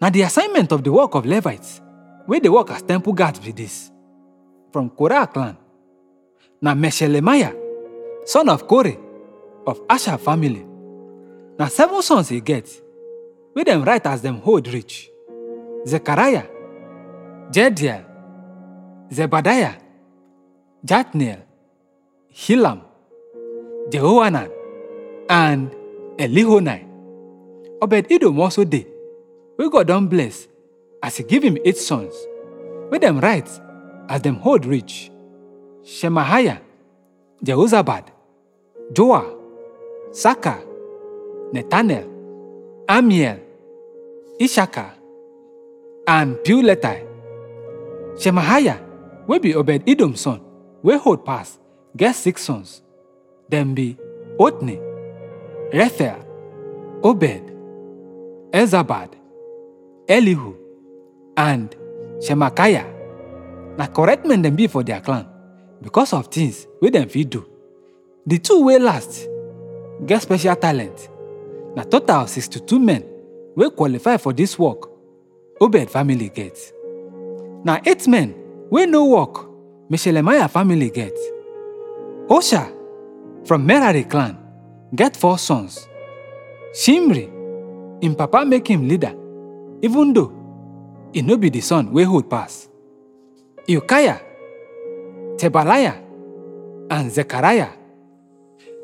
Now the assignment of the work of Levites, where they work as temple guards be this. From Korah clan. Now Meshelemiah, son of Kore, of Asher family. Now seven sons he get, where them right as them hold rich. Zechariah, Jediel, Zebadiah, Jathniel, Hilam, Jehohanan, and Elihonai. Obed Edom also did, where God don bless, as he give him eight sons, where them right as them hold rich. Shemaiah, Jehozabad, Joah, Saka, Nethanel, Amiel, Issachar, and Puletai. Shemaiah, wey be Obed Edom son, wey hold pass, get six sons. Dem be Othni, Rephael, Obed, Elzabad, Elihu, and Semachiah. Na correct men dem be for their clan because of things wey dem fit do. The two wey last get special talent. Na total 62 men wey qualify for this work Obed family get. Na eight men wey no work Meshelemiah family get. Osha from Merari clan get four sons. Shimri, im papa make him leader, even though e no be the son wey hold pass. Hilkiah, Tebaliah, and Zechariah.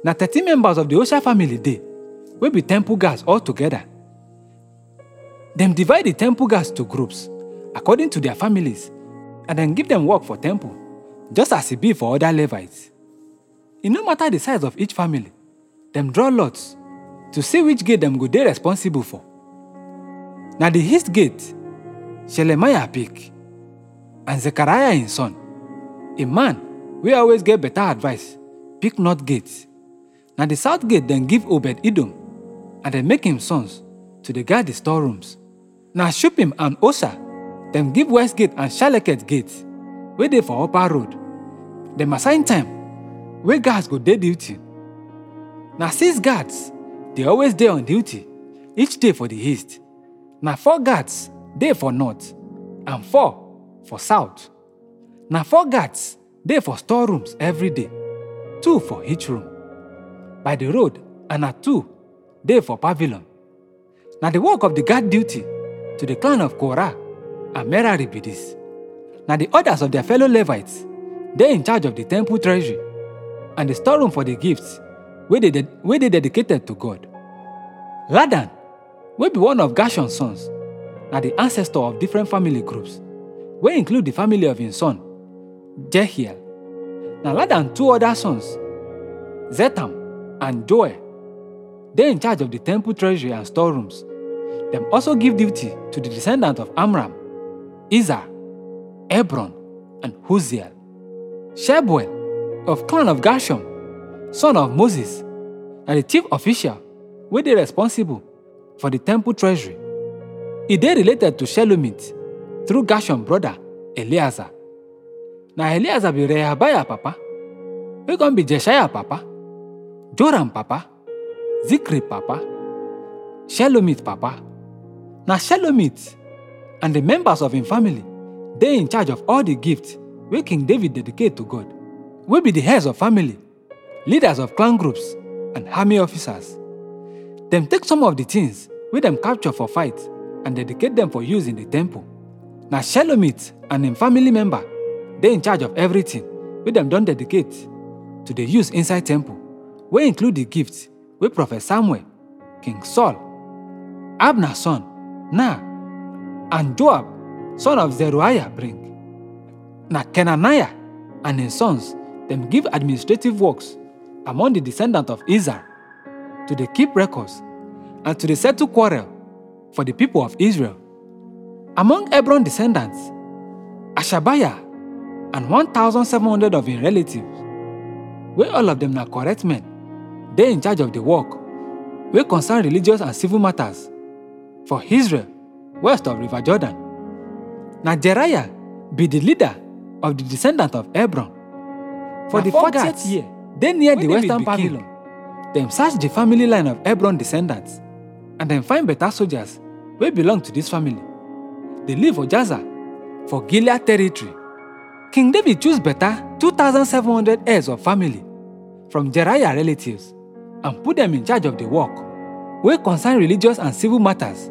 Na 13 members of the Osha family dey wey be temple guards all together. Dem divide the temple guards to groups according to their families and then give them work for temple, just as e be for other Levites. E no matter the size of each family, dem draw lots to see which gate dem go dey responsible for. Na the east gate Shelemiah pick and Zechariah im son, a man wey always get better advice, pick north gate. Now the south gate then give Obed Edom and dem make him sons to dey guard the storerooms. Na Shuppim and Osa dem give west gate and Shallecheth gate wey dey for upper road. Dem assign time wey guards go day duty. Na six guards they always dey on duty each day for the east. Na four guards dey for north and four for south. Na four guards dey for storerooms every day, two for each room. By the road and na two dey for pavilion. Na the work of the guard duty to the clan of Korah and Merari be this. Na the others of their fellow Levites dey in charge of the temple treasury and the storeroom for the gifts wey dey dedicated to God. Ladan, wey be one of Gershon's sons, na the ancestor of different family groups, wey include the family of him son, Jehiel. Na Ladan two other sons, Zetham and Joel, dey in charge of the temple treasury and storerooms. Dem also give duty to the descendant of Amram, Izhar, Hebron, and Uzziel. Shebuel, of clan of Gershom, son of Moses, and the chief official wey dey responsible for the temple treasury. E dey related to Shelomith through Gershom brother Eleazar. Now Eleazar be Rehabiah papa, wey come be Jeshaiah papa, Joram papa, Zikri papa, Shelomith papa. Now Shelomith and the members of him family they in charge of all the gifts wey King David dedicate to God, wey be the heads of family, leaders of clan groups, and army officers. Dem take some of the things wey dem capture for fight and dedicate them for use in the temple. Now Shelomith and him family member they in charge of everything wey dem don dedicate to the use inside temple, We include the gifts wey Prophet Samuel, King Saul, Abner son, Na, and Joab, son of Zeruiah bring. Na Kenaniah and his sons them give administrative works among the descendants of Izhar to the keep records and to the settle quarrel for the people of Israel. Among Hebron descendants, Hashabiah and 1,700 of his relatives, wey all of them na correct men, dey in charge of the work wey concern religious and civil matters for Israel west of River Jordan. Na Jeriah be the leader of the descendant of Hebron. For Na the four 40th guards year, dey near the western be Dem search the family line of Hebron descendants and dem find better soldiers wey belong to this family They live for for Gilead territory. King David choose better 2,700 heirs of family from Jeriah relatives and put them in charge of the work wey concern religious and civil matters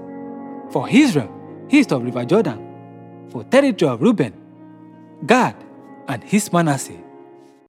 for Israel east of River Jordan, for territory of Reuben, Gad, and his Manasseh.